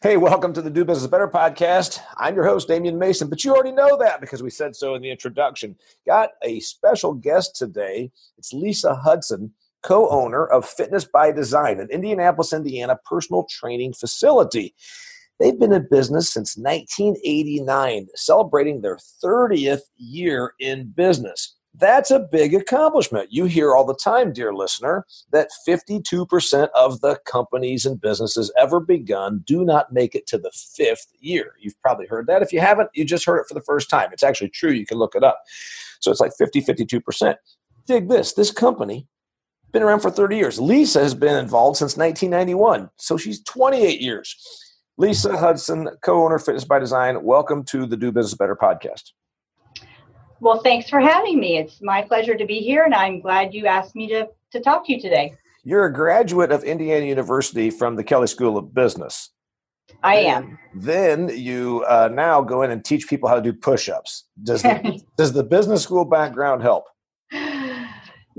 Hey, welcome to the Do Business Better podcast. I'm your host, Damian Mason, but you already know that because we said so in the introduction. Got a special guest today. It's Lisa Hudson, co owner of Fitness by Design, an Indianapolis, Indiana personal training facility. They've been in business since 1989, celebrating their 30th year in business. That's a big accomplishment. You hear all the time, dear listener, that 52% of the companies and businesses ever begun do not make it to the fifth year. You've probably heard that. If you haven't, you just heard it for the first time. It's actually true. You can look it up. So it's like 50, 52%. Dig this this company been around for 30 years. Lisa has been involved since 1991. So she's 28 years. Lisa Hudson, co owner Fitness by Design, welcome to the Do Business Better podcast. Well, thanks for having me. It's my pleasure to be here, and I'm glad you asked me to, to talk to you today. You're a graduate of Indiana University from the Kelley School of Business. I am. Then you uh, now go in and teach people how to do push-ups. Does the, does the business school background help?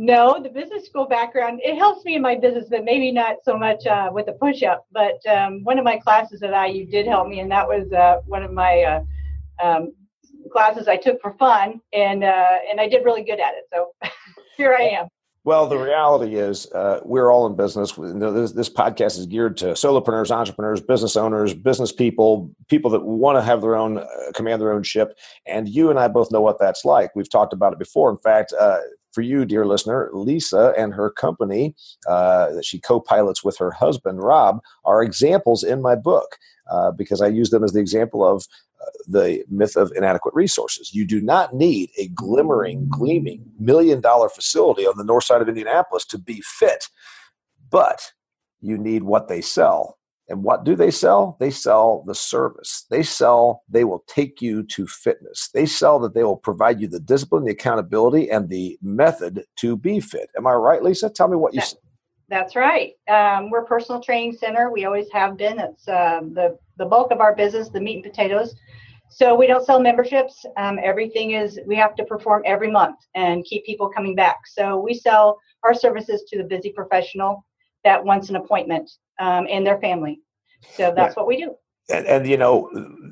No, the business school background it helps me in my business, but maybe not so much uh, with the push-up. But um, one of my classes at IU did help me, and that was uh, one of my uh, um, classes I took for fun, and uh, and I did really good at it. So here I am. Well, the reality is, uh, we're all in business. This, this, podcast is geared to solopreneurs, entrepreneurs, business owners, business people, people that want to have their own, uh, command their own ship. And you and I both know what that's like. We've talked about it before. In fact, uh, for you, dear listener, Lisa and her company uh, that she co pilots with her husband, Rob, are examples in my book. Uh, because I use them as the example of the myth of inadequate resources. You do not need a glimmering, gleaming million dollar facility on the north side of Indianapolis to be fit, but you need what they sell. And what do they sell? They sell the service. They sell, they will take you to fitness. They sell that they will provide you the discipline, the accountability, and the method to be fit. Am I right, Lisa? Tell me what you said. That's right. Um, we're a personal training center. We always have been. It's uh, the the bulk of our business, the meat and potatoes. So we don't sell memberships. Um, everything is we have to perform every month and keep people coming back. So we sell our services to the busy professional that wants an appointment um, and their family. So that's what we do. And, and, you know,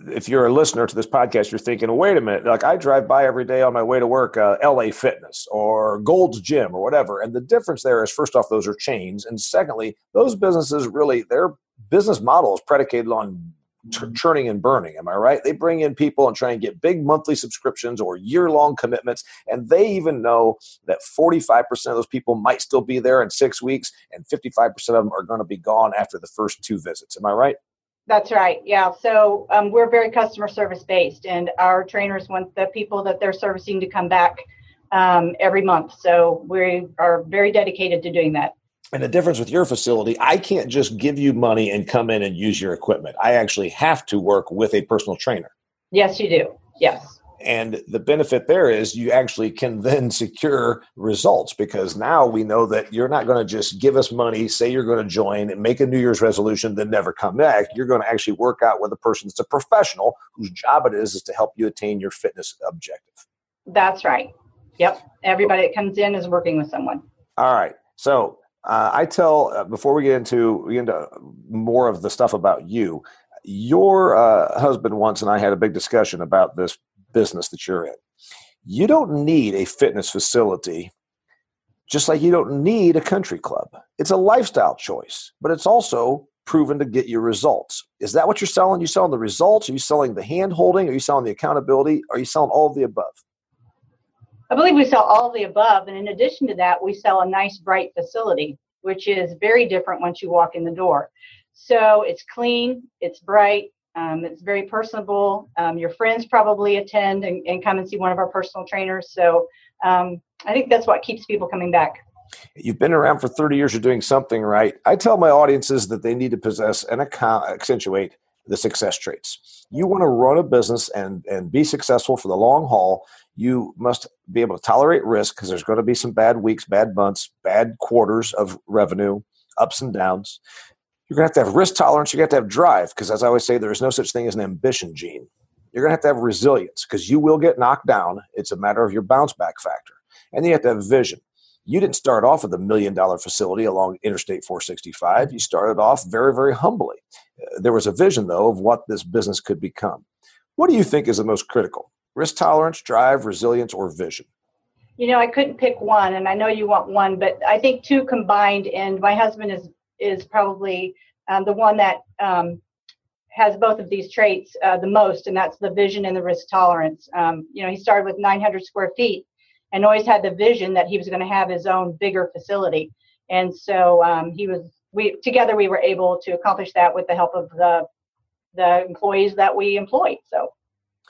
if you're a listener to this podcast, you're thinking, wait a minute, like I drive by every day on my way to work, uh, LA Fitness or Gold's Gym or whatever. And the difference there is, first off, those are chains. And secondly, those businesses really, their business model is predicated on t- churning and burning. Am I right? They bring in people and try and get big monthly subscriptions or year long commitments. And they even know that 45% of those people might still be there in six weeks and 55% of them are going to be gone after the first two visits. Am I right? That's right. Yeah. So um, we're very customer service based, and our trainers want the people that they're servicing to come back um, every month. So we are very dedicated to doing that. And the difference with your facility, I can't just give you money and come in and use your equipment. I actually have to work with a personal trainer. Yes, you do. Yes. And the benefit there is you actually can then secure results because now we know that you're not going to just give us money, say you're going to join, and make a New Year's resolution, then never come back. You're going to actually work out with a person that's a professional whose job it is is to help you attain your fitness objective. That's right. Yep. Everybody that comes in is working with someone. All right. So uh, I tell uh, before we get into we get into more of the stuff about you. Your uh, husband once and I had a big discussion about this business that you're in. You don't need a fitness facility, just like you don't need a country club. It's a lifestyle choice, but it's also proven to get you results. Is that what you're selling? Are you selling the results? Are you selling the hand holding? Are you selling the accountability? Are you selling all of the above? I believe we sell all the above. And in addition to that, we sell a nice, bright facility, which is very different once you walk in the door. So it's clean, it's bright, um, it's very personable. Um, your friends probably attend and, and, come and see one of our personal trainers. So um, I think that's what keeps people coming back. You've been around for 30 years, you're doing something right. I tell my audiences that they need to possess and accentuate the success traits. You want to run a business and, and be successful for the long haul you must be able to tolerate risk because there's going to be some bad weeks, bad months, bad quarters of revenue, ups and downs. You're going to have to have risk tolerance. You're going to have to have drive because, as I always say, there is no such thing as an ambition gene. You're going to have to have resilience because you will get knocked down. It's a matter of your bounce back factor. And you have to have vision. You didn't start off with a million dollar facility along Interstate 465. You started off very, very humbly. There was a vision, though, of what this business could become. What do you think is the most critical? Risk tolerance, drive, resilience, or vision? You know, I couldn't pick one, and I know you want one, but I think two combined. And my husband is is probably um, the one that um, has both of these traits uh, the most, and that's the vision and the risk tolerance. Um, you know, he started with 900 square feet and always had the vision that he was going to have his own bigger facility. And so um, he was we together we were able to accomplish that with the help of the the employees that we employed. So.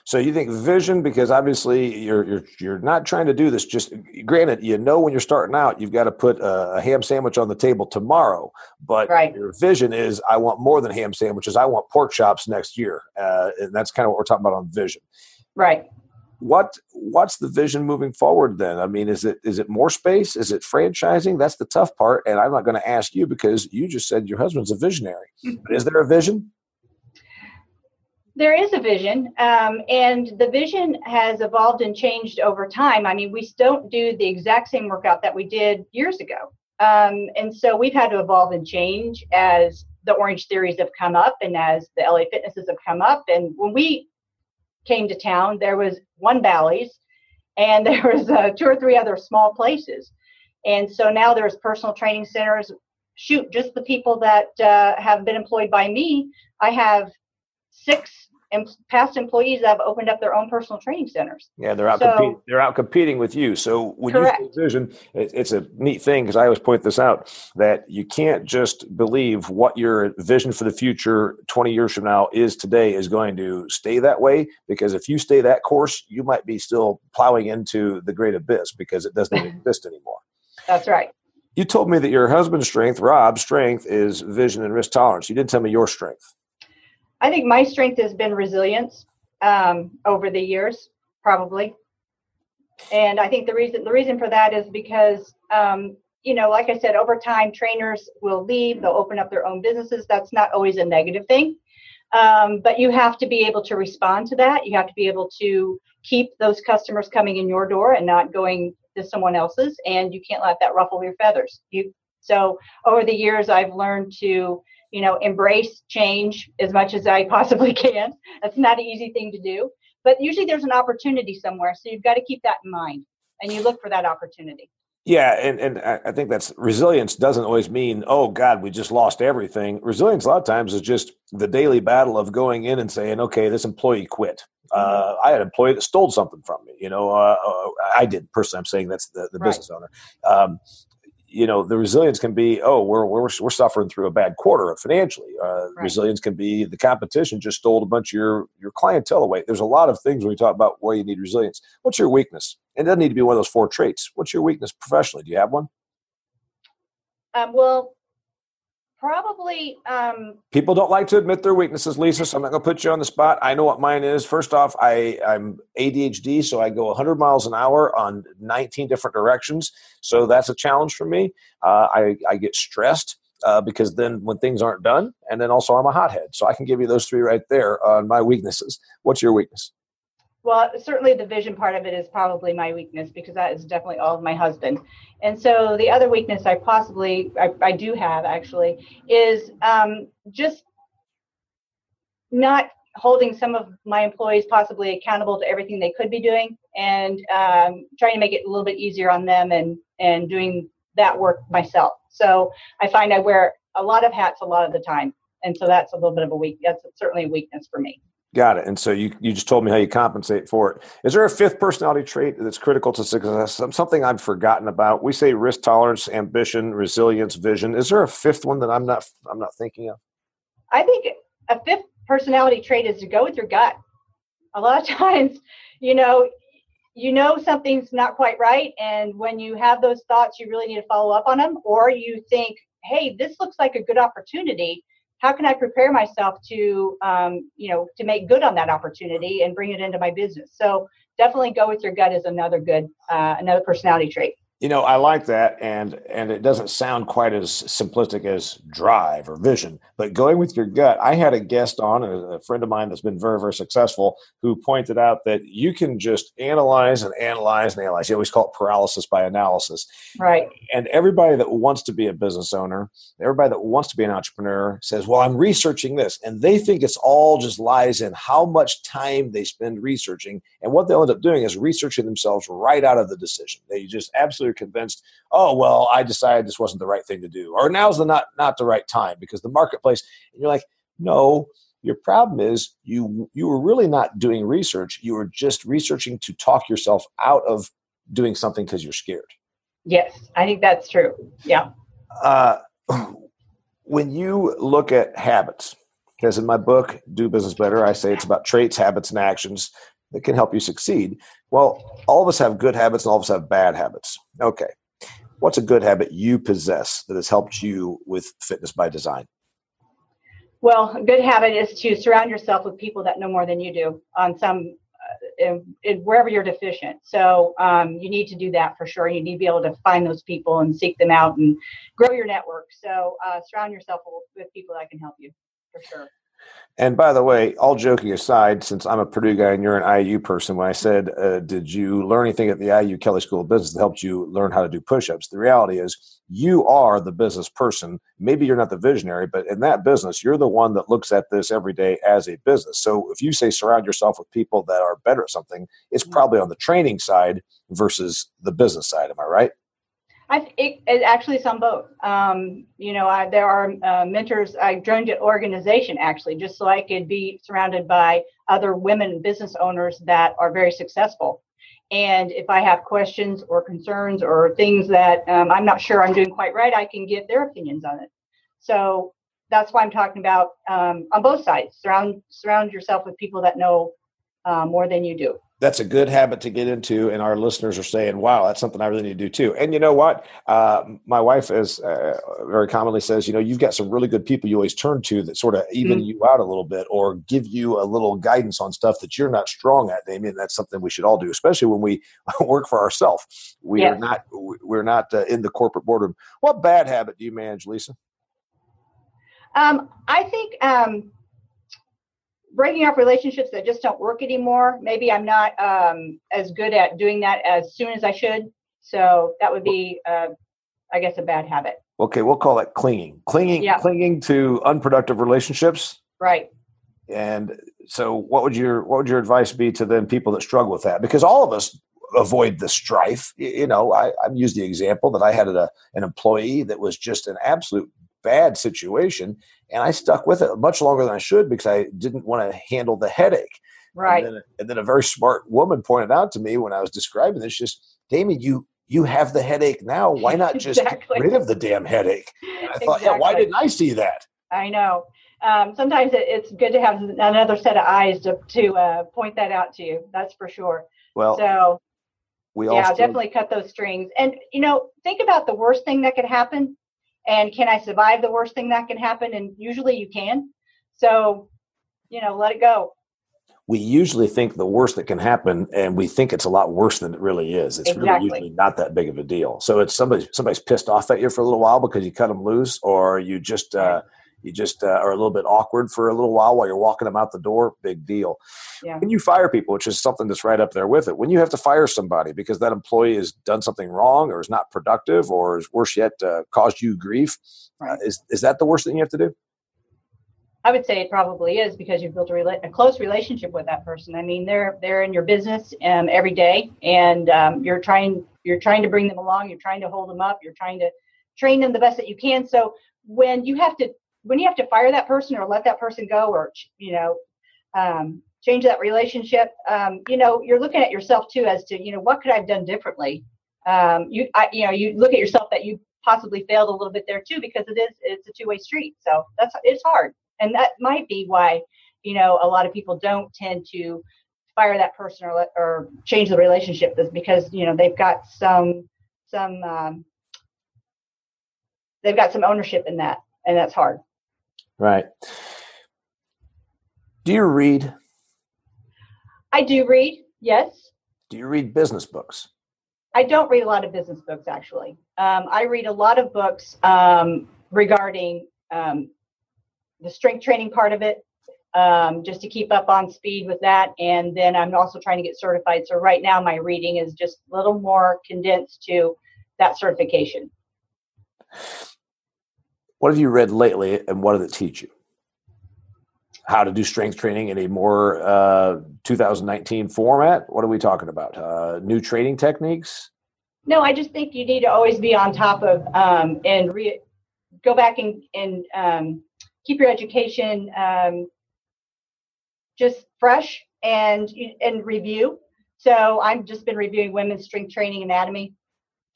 So you think vision because obviously you're you're you're not trying to do this. Just granted, you know when you're starting out, you've got to put a, a ham sandwich on the table tomorrow. But right. your vision is, I want more than ham sandwiches. I want pork chops next year, uh, and that's kind of what we're talking about on vision. Right. What what's the vision moving forward then? I mean, is it is it more space? Is it franchising? That's the tough part, and I'm not going to ask you because you just said your husband's a visionary. but is there a vision? There is a vision, um, and the vision has evolved and changed over time. I mean, we don't do the exact same workout that we did years ago. Um, and so we've had to evolve and change as the Orange Theories have come up and as the LA Fitnesses have come up. And when we came to town, there was one Bally's and there was uh, two or three other small places. And so now there's personal training centers. Shoot, just the people that uh, have been employed by me, I have six past employees that have opened up their own personal training centers. Yeah, they're out. So, competing, they're out competing with you. So when correct. you vision, it's a neat thing because I always point this out that you can't just believe what your vision for the future 20 years from now is today is going to stay that way. Because if you stay that course, you might be still plowing into the great abyss because it doesn't exist anymore. That's right. You told me that your husband's strength, Rob's strength, is vision and risk tolerance. You didn't tell me your strength. I think my strength has been resilience um, over the years, probably. And I think the reason the reason for that is because um, you know, like I said, over time trainers will leave, they'll open up their own businesses. That's not always a negative thing. Um, but you have to be able to respond to that. You have to be able to keep those customers coming in your door and not going to someone else's. And you can't let that ruffle your feathers. You so over the years, I've learned to you know, embrace change as much as I possibly can. That's not an easy thing to do, but usually there's an opportunity somewhere. So you've got to keep that in mind and you look for that opportunity. Yeah, and, and I think that's resilience doesn't always mean, oh God, we just lost everything. Resilience a lot of times is just the daily battle of going in and saying, okay, this employee quit. Uh, mm-hmm. I had an employee that stole something from me. You know, uh, uh I did personally. I'm saying that's the, the right. business owner. Um, you know the resilience can be oh we're we're, we're suffering through a bad quarter financially. Uh, right. resilience can be the competition just stole a bunch of your your clientele away. There's a lot of things when we talk about why you need resilience. What's your weakness? It doesn't need to be one of those four traits. What's your weakness professionally? Do you have one? Um, well Probably. Um, People don't like to admit their weaknesses, Lisa. So I'm not going to put you on the spot. I know what mine is. First off, I I'm ADHD, so I go 100 miles an hour on 19 different directions. So that's a challenge for me. Uh, I I get stressed. Uh, because then when things aren't done, and then also I'm a hothead. So I can give you those three right there on my weaknesses. What's your weakness? Well, certainly the vision part of it is probably my weakness because that is definitely all of my husband. And so the other weakness I possibly, I, I do have actually, is um, just not holding some of my employees possibly accountable to everything they could be doing and um, trying to make it a little bit easier on them and, and doing that work myself. So I find I wear a lot of hats a lot of the time. And so that's a little bit of a weak, that's certainly a weakness for me. Got it. And so you, you just told me how you compensate for it. Is there a fifth personality trait that's critical to success? Something I've forgotten about. We say risk tolerance, ambition, resilience, vision. Is there a fifth one that I'm not I'm not thinking of? I think a fifth personality trait is to go with your gut. A lot of times, you know, you know something's not quite right, and when you have those thoughts, you really need to follow up on them, or you think, "Hey, this looks like a good opportunity." How can I prepare myself to, um, you know, to make good on that opportunity and bring it into my business? So definitely go with your gut is another good uh, another personality trait. You know, I like that, and and it doesn't sound quite as simplistic as drive or vision. But going with your gut, I had a guest on, a, friend of mine that's been very very successful, who pointed out that you can just analyze and analyze and analyze. You always call it paralysis by analysis, right? And everybody that wants to be a business owner, everybody that wants to be an entrepreneur, says, "Well, I'm researching this," and they think it's all just lies in how much time they spend researching, and what they'll end up doing is researching themselves right out of the decision. They just absolutely are convinced, oh well, I decided this wasn't the right thing to do, or now's the not not the right time because the marketplace. And you're like, no, your problem is you you were really not doing research. You were just researching to talk yourself out of doing something because you're scared. Yes, I think that's true. Yeah. Uh, when you look at habits, because in my book, Do Business Better, I say it's about traits, habits, and actions that can help you succeed. Well, all of us have good habits and all of us have bad habits. Okay. What's a good habit you possess that has helped you with fitness by design? Well, a good habit is to surround yourself with people that know more than you do on some uh, in, in wherever you're deficient. So um, you need to do that for sure. You need to be able to find those people and seek them out and grow your network. So uh, surround yourself with people that can help you for sure. And by the way, all joking aside, since I'm a Purdue guy and you're an IU person, when I said, uh, Did you learn anything at the IU Kelley School of Business that helped you learn how to do push ups? The reality is, you are the business person. Maybe you're not the visionary, but in that business, you're the one that looks at this every day as a business. So if you say surround yourself with people that are better at something, it's mm-hmm. probably on the training side versus the business side. Am I right? I it, it actually some both. Um, you know, I, there are uh, mentors. I joined an organization actually just so I could be surrounded by other women business owners that are very successful. And if I have questions or concerns or things that um, I'm not sure I'm doing quite right, I can get their opinions on it. So that's why I'm talking about um, on both sides. Surround surround yourself with people that know uh, more than you do that's a good habit to get into and our listeners are saying wow that's something i really need to do too. And you know what? Uh, my wife is uh, very commonly says you know you've got some really good people you always turn to that sort of even mm-hmm. you out a little bit or give you a little guidance on stuff that you're not strong at. Damian that's something we should all do especially when we work for ourselves. We are not we're not uh, in the corporate boardroom. What bad habit do you manage lisa? Um, i think um, breaking up relationships that just don't work anymore. Maybe I'm not um, as good at doing that as soon as I should. So that would be, uh, I guess, a bad habit. Okay, we'll call it clinging. Clinging, yeah. clinging to unproductive relationships. Right. And so, what would your what would your advice be to then people that struggle with that? Because all of us avoid the strife. You know, I, I've used the example that I had a, an employee that was just an absolute bad situation and i stuck with it much longer than i should because i didn't want to handle the headache. Right. and then, and then, a very smart woman pointed out to me when i was describing this just damien you you have the headache now. Why not just exactly. get rid of the damn headache? And i thought exactly. yeah why didn't i see that? I know. Um, sometimes it, it's good to have another set of eyes to, to uh, point that out to you that's for sure. Well so we yeah definitely cut those strings. And you know think about the worst thing that could happen and can I survive the worst thing that can happen? And usually you can. So, you know, let it go. We usually think the worst that can happen, and we think it's a lot worse than it really is. It's exactly. really usually not that big of a deal. So it's somebody somebody's pissed off at you for a little while because you cut them loose, or you just uh, you just uh, are a little bit awkward for a little while while you're walking them out the door big deal yeah. when you fire people which is something that's right up there with it when you have to fire somebody because that employee has done something wrong or is not productive or is worse yet uh, caused you grief uh, right. uh, is, is that the worst thing you have to do I would say it probably is because you've built a, rela- a, close relationship with that person. I mean, they're they're in your business um, every day, and um, you're trying you're trying to bring them along. You're trying to hold them up. You're trying to train them the best that you can. So when you have to when you have to fire that person or let that person go or you know um, change that relationship. Um, you know you're looking at yourself too as to you know what could i've done differently? Um, you I, you know you look at yourself that you possibly failed a little bit there too because it is it's a two-way street. So that's it's hard. And that might be why you know a lot of people don't tend to fire that person or let, or change the relationship is because you know they've got some some um, they've got some ownership in that and that's hard Right. Do you read? I do read, yes. Do you read business books? I don't read a lot of business books actually. Um, I read a lot of books um, regarding um, the strength training part of it, um, just to keep up on speed with that. And then I'm also trying to get certified. So right now my reading is just a little more condensed to that certification. What have you read lately, and what did it teach you? How to do strength training in a more uh, 2019 format? What are we talking about? Uh, new training techniques? No, I just think you need to always be on top of um, and re- go back and, and um, keep your education um, just fresh and and review. So I've just been reviewing women's strength training anatomy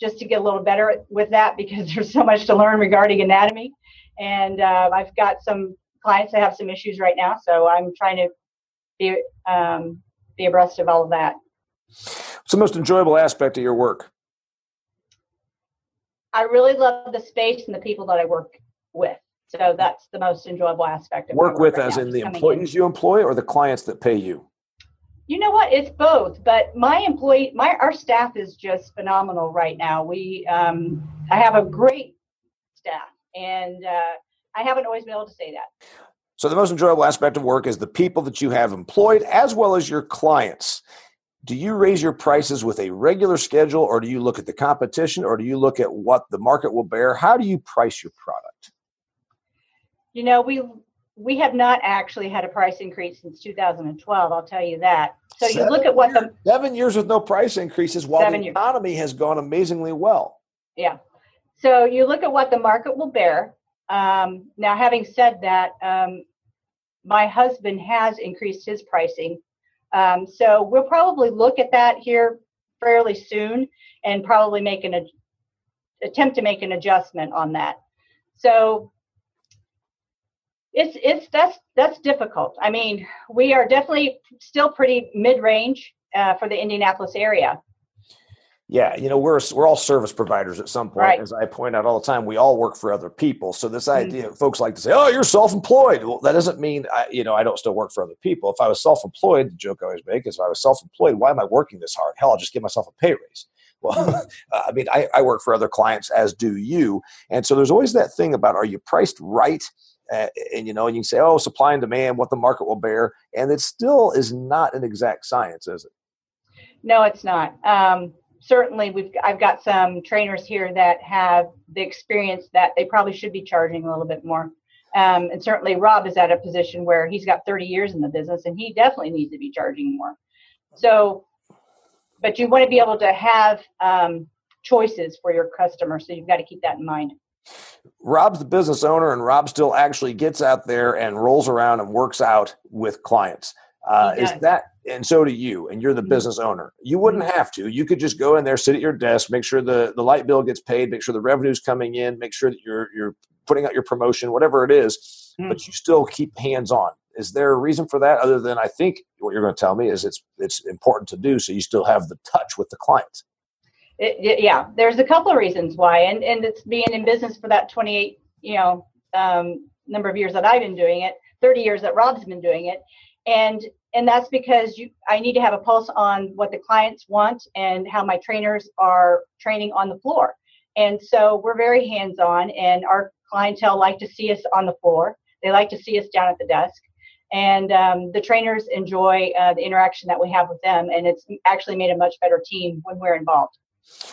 just to get a little better with that because there's so much to learn regarding anatomy. And uh, I've got some clients that have some issues right now, so I'm trying to be um, be abreast of all of that. What's the most enjoyable aspect of your work? I really love the space and the people that I work with. So that's the most enjoyable aspect of work, work with right as now, in the employees you employ or the clients that pay you. You know what? It's both, but my employee, my our staff is just phenomenal right now. We, um, I have a great staff, and uh, I haven't always been able to say that. So the most enjoyable aspect of work is the people that you have employed as well as your clients. Do you raise your prices with a regular schedule or do you look at the competition or do you look at what the market will bear? How do you price your product? You know, we we have not actually had a price increase since 2012. I'll tell you that. So you look at what the Seven years with no price increases while Seven the years. economy has gone amazingly well. yeah. So you look at what the market will bear. Um, now, having said that, um, my husband has increased his pricing. Um, so we'll probably look at that here fairly soon and probably make an ad- attempt to make an adjustment on that. So it's it's that's that's difficult. I mean, we are definitely still pretty mid-range uh, for the Indianapolis area. Yeah, you know, we're we're all service providers at some point. Right. As I point out all the time, we all work for other people. So this Mhm. idea, folks like to say, "Oh, you're self-employed." Well, that doesn't mean I, you know I don't still work for other people. If I was self-employed, the joke I always make is, if I was self-employed, why am I working this hard? Hell, I'll just give myself a pay raise. Well, I mean, I, I work for other clients, as do you, and so there's always that thing about are you priced right? Uh, and you know, and you can say, "Oh, supply and demand, what the market will bear," and it still is not an exact science, is it? No, it's not. Um, certainly, we've I've got some trainers here that have the experience that they probably should be charging a little bit more. Um, and certainly, Rob is at a position where he's got 30 years in the business, and he definitely needs to be charging more. So, but you want to be able to have um, choices for your customer, so you've got to keep that in mind. Rob's the business owner, and Rob still actually gets out there and rolls around and works out with clients. Uh, is that, and so do you, and you're the Mhm. business owner. You wouldn't have to. You could just go in there, sit at your desk, make sure the, the light bill gets paid, make sure the revenue's coming in, make sure that you're you're putting out your promotion, whatever it is. Mhm. But you still keep hands on. Is there a reason for that? Other than I think what you're going to tell me is it's it's important to do, so you still have the touch with the clients. It, yeah, there's a couple of reasons why, and and it's being in business for that 28, you know, um, number of years that I've been doing it, 30 years that Rob's been doing it, and and that's because you, I need to have a pulse on what the clients want and how my trainers are training on the floor, and so we're very hands on, and our clientele like to see us on the floor. They like to see us down at the desk. And um, the trainers enjoy uh, the interaction that we have with them, and it's actually made a much better team when we're involved.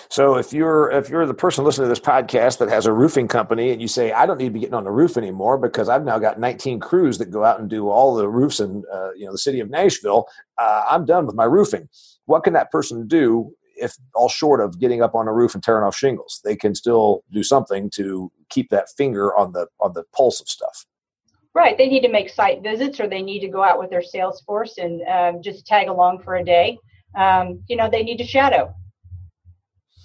So if you're if you're the person listening to this podcast that has a roofing company and you say I don't need to be getting on the roof anymore because I've now got 19 crews that go out and do all the roofs in uh, you know the city of Nashville, uh, I'm done with my roofing. What can that person do if all short of getting up on a roof and tearing off shingles? They can still do something to keep that finger on the on the pulse of stuff. Right. They need to make site visits or they need to go out with their sales force and um, just tag along for a day. Um, you know, they need to shadow.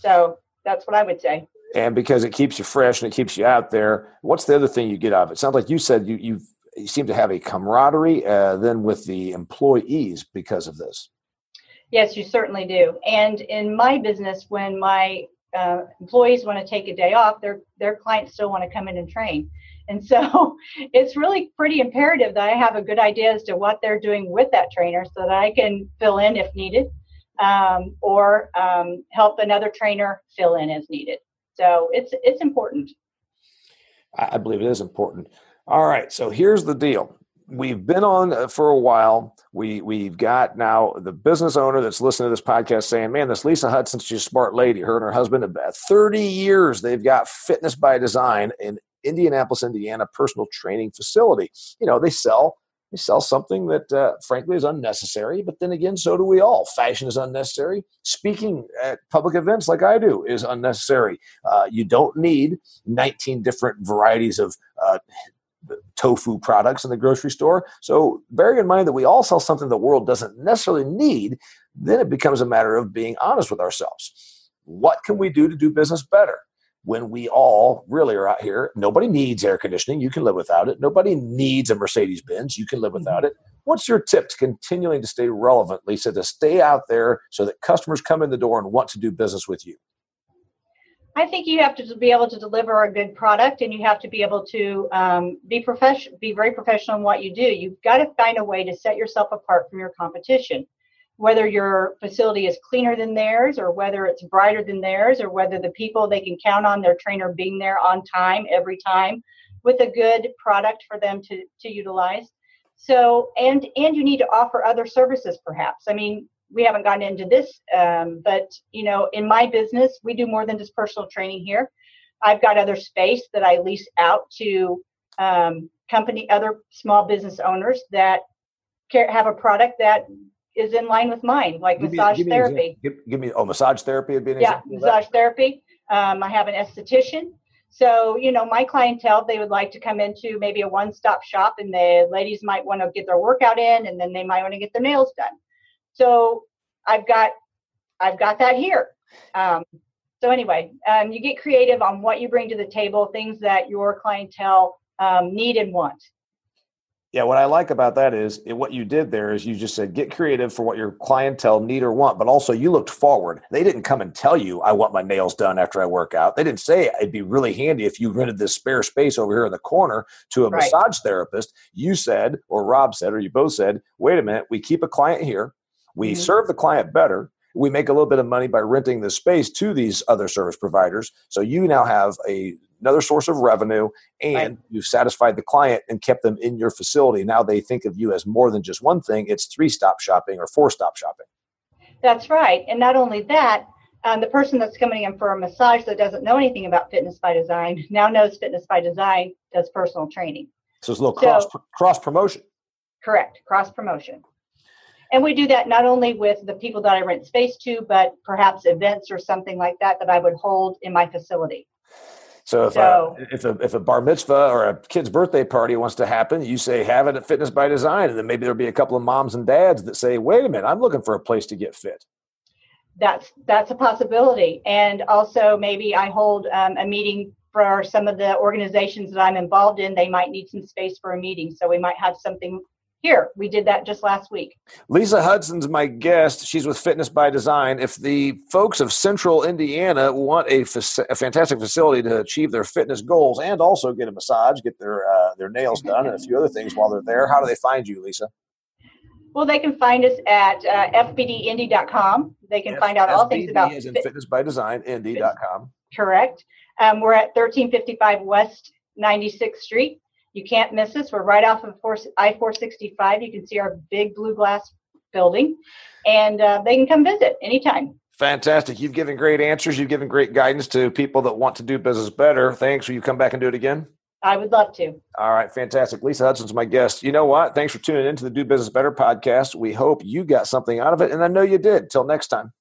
So that's what I would say. and because it keeps you fresh and it keeps you out there. What's the other thing you get out of it? Sounds like you said you you you seem to have a camaraderie uh, then with the employees because of this. Yes, you certainly do. And in my business, when my uh, employees want to take a day off, their their clients still want to come in and train. And so it's really pretty imperative that I have a good idea as to what they're doing with that trainer so that I can fill in if needed. Um, or um, help another trainer fill in as needed. So it's it's important. I believe it is important. All right, so here's the deal. We've been on uh, for a while. We we've got now the business owner that's listening to this podcast saying, "Man, this Lisa Hudson, she's a smart lady. Her and her husband, about 30 years, they've got Fitness by Design in Indianapolis, Indiana, personal training facility. You know, they sell sell something that, uh, frankly, is unnecessary. But then again, so do we all. Fashion is unnecessary. Speaking at public events like I do is unnecessary. Uh, you don't need 19 different varieties of uh, tofu products in the grocery store. So, bearing in mind that we all sell something the world doesn't necessarily need, then it becomes a matter of being honest with ourselves. What can we do to do business better? When we all really are out here. Nobody needs air conditioning. You can live without it. Nobody needs a Mercedes Benz. You can live without mm-hmm. it. What's your tip to continuing to stay relevant, Lisa, to stay out there so that customers come in the door and want to do business with you? I think you have to be able to deliver a good product, and you have to be able to um, be professional, be very professional in what you do. You've got to find a way to set yourself apart from your competition whether your facility is cleaner than theirs or whether it's brighter than theirs or whether the people they can count on their trainer being there on time every time with a good product for them to, to utilize. So and and you need to offer other services perhaps. I mean we haven't gotten into this um, but you know in my business we do more than just personal training here. I've got other space that i lease out to um, company other small business owners that have a product that is in line with mine, like give massage me, give therapy. Me give, give, me oh massage therapy would be an yeah massage therapy. Um, I have an esthetician. So you know my clientele they would like to come into maybe a one-stop shop, and the ladies might want to get their workout in, and then they might want to get their nails done. So I've got I've got that here. Um, so anyway, um, you get creative on what you bring to the table, things that your clientele um, need and want. Yeah, what I like about that is it, what you did there is you just said get creative for what your clientele need or want, but also you looked forward. They didn't come and tell you I want my nails done after I work out. They didn't say it'd be really handy if you rented this spare space over here in the corner to a right. massage therapist. You said, or Rob said, or you both said, wait a minute, we keep a client here, we mm-hmm. serve the client better, we make a little bit of money by renting the space to these other service providers. So you now have a another source of revenue and right. you've satisfied the client and kept them in your facility. Now they think of you as more than just one thing, it's three stop shopping or four stop shopping. That's right. And not only that, um, the person that's coming in for a massage that doesn't know anything about fitness by design now knows fitness by design does personal training. So it's a little cross so, cross promotion. Correct, cross promotion. And we do that not only with the people that I rent space to, but perhaps events or something like that that I would hold in my facility. So if so, a, if a if a bar mitzvah or a kid's birthday party wants to happen, you say have it at Fitness by Design, and then maybe there'll be a couple of moms and dads that say, "Wait a minute, I'm looking for a place to get fit." That's that's a possibility, and also maybe I hold um, a meeting for some of the organizations that I'm involved in. They might need some space for a meeting, so we might have something here. We did that just last week. Lisa Hudson's my guest. She's with Fitness by Design. If the folks of Central Indiana want a, fa- a fantastic facility to achieve their fitness goals and also get a massage, get their uh, their nails done, and a few other things while they're there, how do they find you, Lisa? Well, they can find us at uh, fbdindy.com. They can F- find out all things about is in fit- Fitness by Design, indy.com. Correct. Um, we're at 1355 West 96th Street. You can't miss us. We're right off of I-465. You can see our big blue glass building, and uh, they can come visit anytime. Fantastic. You've given great answers. You've given great guidance to people that want to do business better. Thanks. Will you come back and do it again? I would love to. All right, fantastic. Lisa Hudson's my guest. You know what? Thanks for tuning in to the Do Business Better podcast. We hope you got something out of it, and I know you did. Till next time.